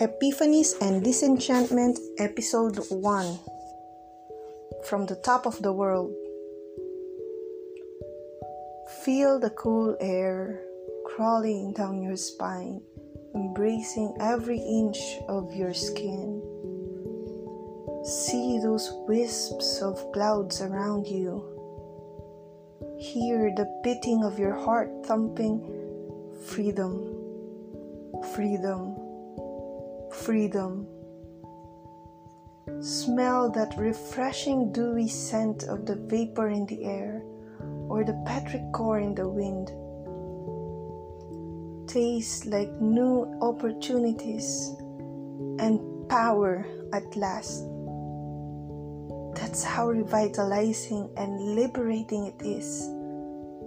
Epiphanies and Disenchantment, Episode 1 From the Top of the World. Feel the cool air crawling down your spine, embracing every inch of your skin. See those wisps of clouds around you. Hear the beating of your heart thumping freedom, freedom freedom. Smell that refreshing dewy scent of the vapor in the air or the petrichor in the wind. Taste like new opportunities and power at last. That's how revitalizing and liberating it is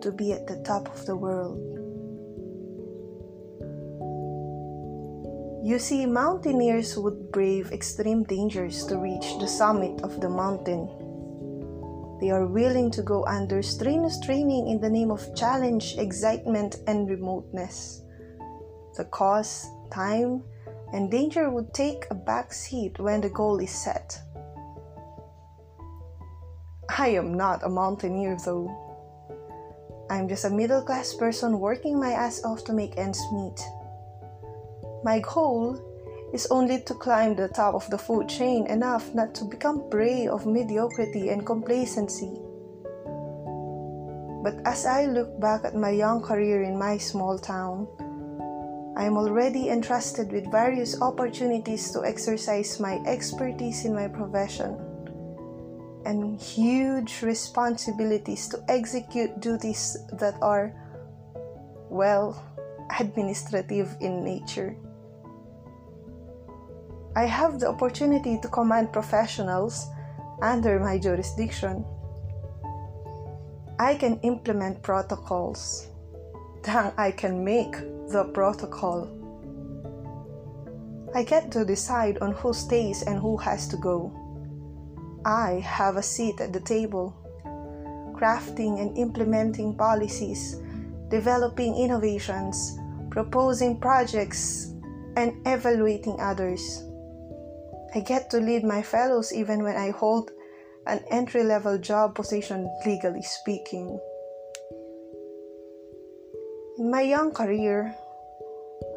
to be at the top of the world. You see, mountaineers would brave extreme dangers to reach the summit of the mountain. They are willing to go under strenuous training in the name of challenge, excitement, and remoteness. The cost, time, and danger would take a back seat when the goal is set. I am not a mountaineer though. I'm just a middle class person working my ass off to make ends meet. My goal is only to climb the top of the food chain enough not to become prey of mediocrity and complacency. But as I look back at my young career in my small town, I am already entrusted with various opportunities to exercise my expertise in my profession and huge responsibilities to execute duties that are, well, administrative in nature. I have the opportunity to command professionals under my jurisdiction. I can implement protocols. Then I can make the protocol. I get to decide on who stays and who has to go. I have a seat at the table, crafting and implementing policies, developing innovations, proposing projects, and evaluating others. I get to lead my fellows even when I hold an entry level job position, legally speaking. In my young career,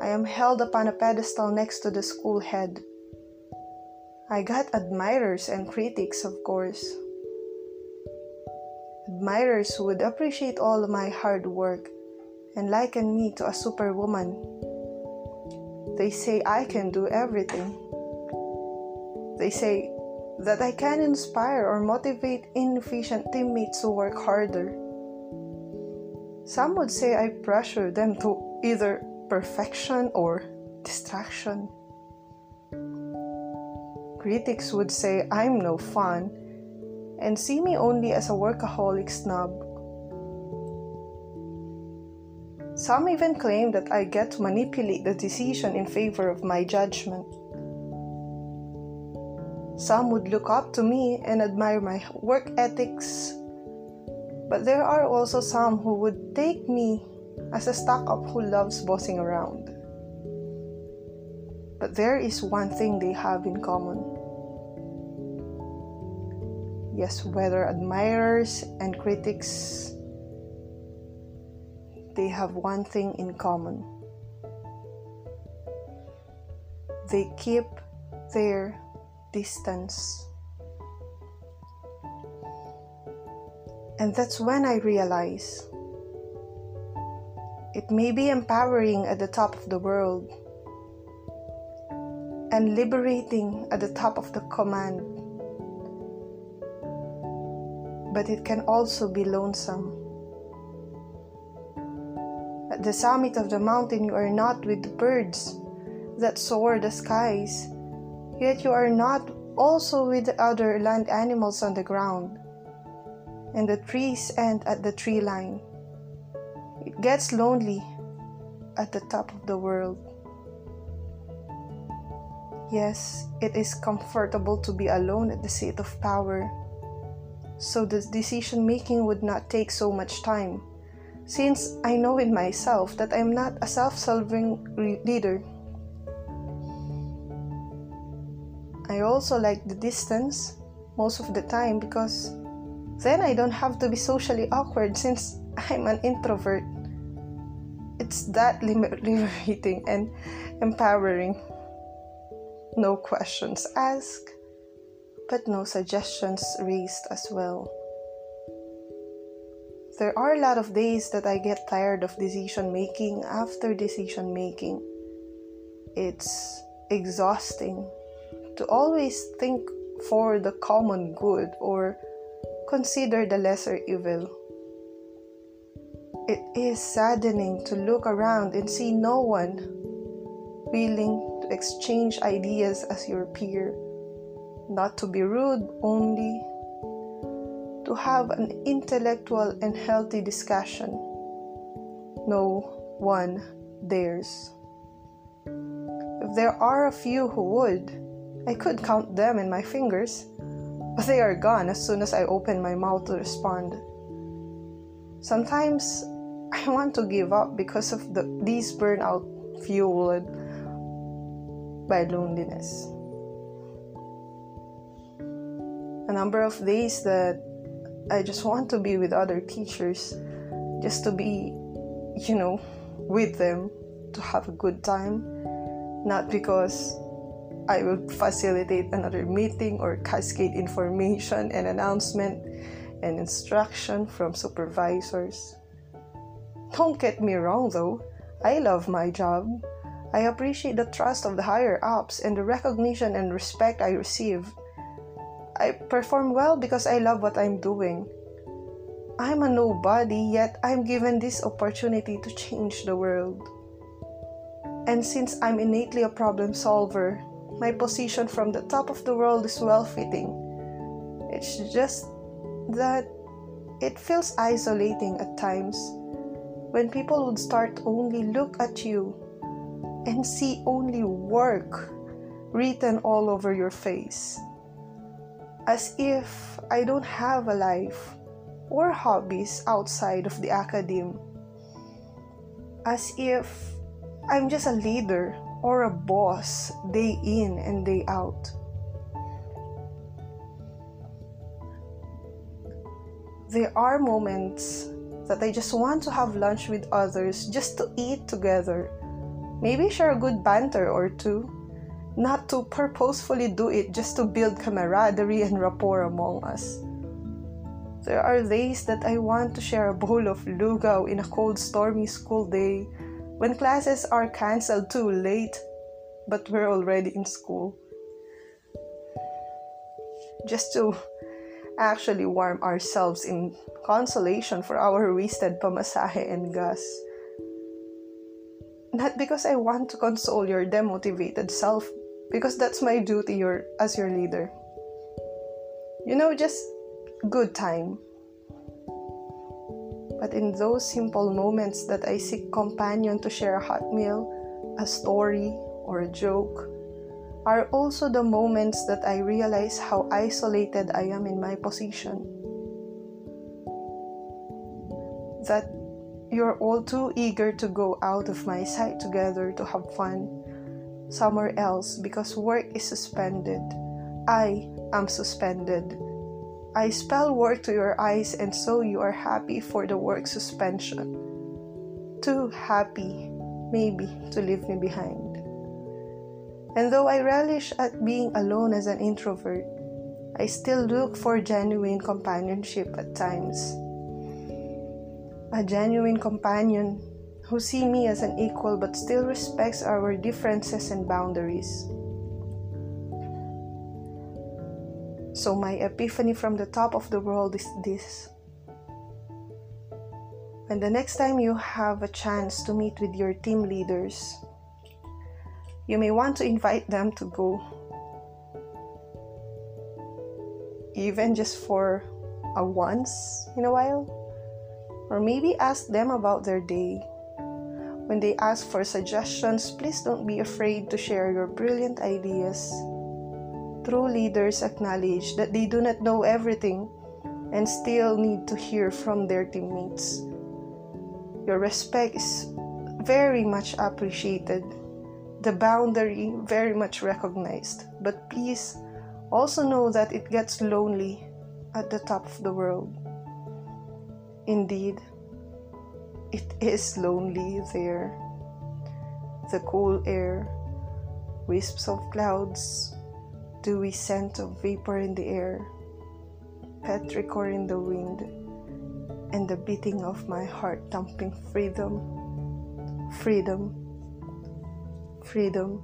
I am held upon a pedestal next to the school head. I got admirers and critics, of course. Admirers would appreciate all my hard work and liken me to a superwoman. They say I can do everything. They say that I can inspire or motivate inefficient teammates to work harder. Some would say I pressure them to either perfection or distraction. Critics would say I'm no fun and see me only as a workaholic snob. Some even claim that I get to manipulate the decision in favor of my judgment. Some would look up to me and admire my work ethics, but there are also some who would take me as a stock up who loves bossing around. But there is one thing they have in common. Yes, whether admirers and critics, they have one thing in common. They keep their distance. And that's when I realize it may be empowering at the top of the world and liberating at the top of the command, but it can also be lonesome. At the summit of the mountain, you are not with the birds that soar the skies yet you are not also with the other land animals on the ground. And the trees end at the tree line. It gets lonely at the top of the world. Yes, it is comfortable to be alone at the seat of power, so the decision making would not take so much time, since I know in myself that I am not a self solving leader I also like the distance most of the time because then I don't have to be socially awkward since I'm an introvert. It's that liberating and empowering. No questions asked, but no suggestions raised as well. There are a lot of days that I get tired of decision making after decision making. It's exhausting to always think for the common good or consider the lesser evil. It is saddening to look around and see no one willing to exchange ideas as your peer, not to be rude only to have an intellectual and healthy discussion. No one dares. If there are a few who would, I could count them in my fingers, but they are gone as soon as I open my mouth to respond. Sometimes I want to give up because of the, these burnout fueled by loneliness. A number of days that I just want to be with other teachers, just to be, you know, with them, to have a good time, not because I will facilitate another meeting or cascade information and announcement and instruction from supervisors. Don't get me wrong though, I love my job. I appreciate the trust of the higher ups and the recognition and respect I receive. I perform well because I love what I'm doing. I'm a nobody, yet I'm given this opportunity to change the world. And since I'm innately a problem solver, my position from the top of the world is well fitting. It's just that it feels isolating at times when people would start only look at you and see only work written all over your face as if I don't have a life or hobbies outside of the academe. As if I'm just a leader or a boss day in and day out. There are moments that I just want to have lunch with others just to eat together. Maybe share a good banter or two not to purposefully do it just to build camaraderie and rapport among us. There are days that I want to share a bowl of lugaw in a cold, stormy school day when classes are cancelled too late, but we're already in school. Just to actually warm ourselves in consolation for our wasted pamasahe and gas. Not because I want to console your demotivated self, because that's my duty your, as your leader. You know, just good time. But in those simple moments that I seek companion to share a hot meal, a story, or a joke, are also the moments that I realize how isolated I am in my position. That you're all too eager to go out of my sight together to have fun somewhere else because work is suspended. I am suspended. I spell work to your eyes, and so you are happy for the work suspension. Too happy, maybe, to leave me behind. And though I relish at being alone as an introvert, I still look for genuine companionship at times. A genuine companion who see me as an equal but still respects our differences and boundaries. So, my epiphany from the top of the world is this. When the next time you have a chance to meet with your team leaders, you may want to invite them to go, even just for a once in a while, or maybe ask them about their day when they ask for suggestions, please don't be afraid to share your brilliant ideas. True leaders acknowledge that they do not know everything and still need to hear from their teammates. Your respect is very much appreciated, the boundary very much recognized. But please also know that it gets lonely at the top of the world. Indeed, it is lonely there. The cool air, wisps of clouds, dewy scent of vapor in the air, petrichor in the wind, and the beating of my heart thumping freedom, freedom, freedom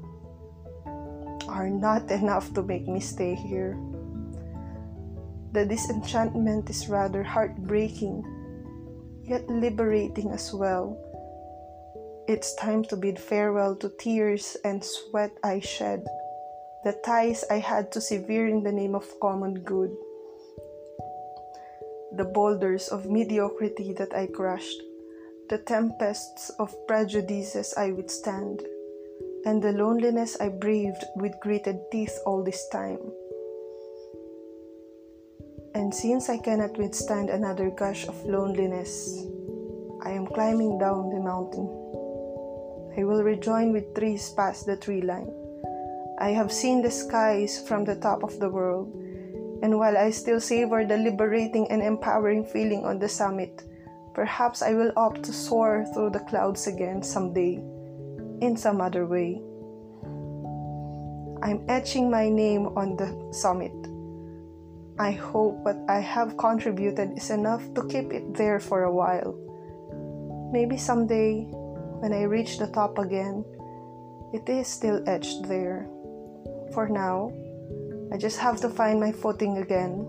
are not enough to make me stay here. The disenchantment is rather heartbreaking, yet liberating as well. It's time to bid farewell to tears and sweat I shed, the ties I had to sever in the name of common good, the boulders of mediocrity that I crushed, the tempests of prejudices I withstand, and the loneliness I braved with gritted teeth all this time. And since I cannot withstand another gush of loneliness, I am climbing down the mountain. I will rejoin with trees past the tree line. I have seen the skies from the top of the world, and while I still savor the liberating and empowering feeling on the summit, perhaps I will opt to soar through the clouds again someday, in some other way. I'm etching my name on the summit I hope what I have contributed is enough to keep it there for a while. Maybe someday, when I reach the top again, it is still etched there. For now, I just have to find my footing again,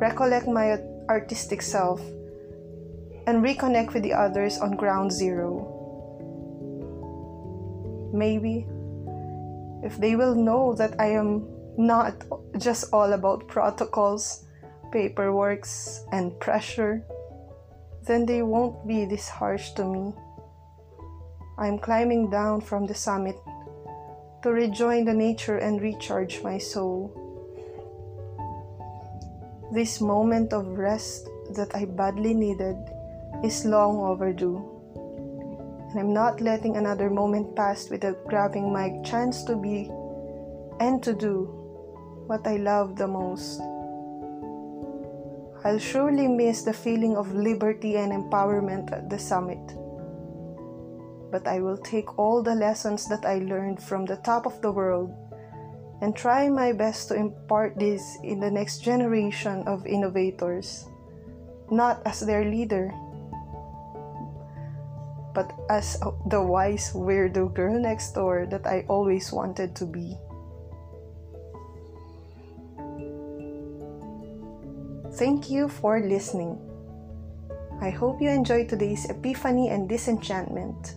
recollect my artistic self, and reconnect with the others on ground zero. Maybe, if they will know that I am not just all about protocols, paperworks, and pressure, then they won't be this harsh to me. I'm climbing down from the summit to rejoin the nature and recharge my soul. This moment of rest that I badly needed is long overdue. And I'm not letting another moment pass without grabbing my chance to be and to do what I love the most. I'll surely miss the feeling of liberty and empowerment at the summit. But I will take all the lessons that I learned from the top of the world and try my best to impart this in the next generation of innovators, not as their leader, but as the wise weirdo girl next door that I always wanted to be. Thank you for listening. I hope you enjoyed today's epiphany and disenchantment.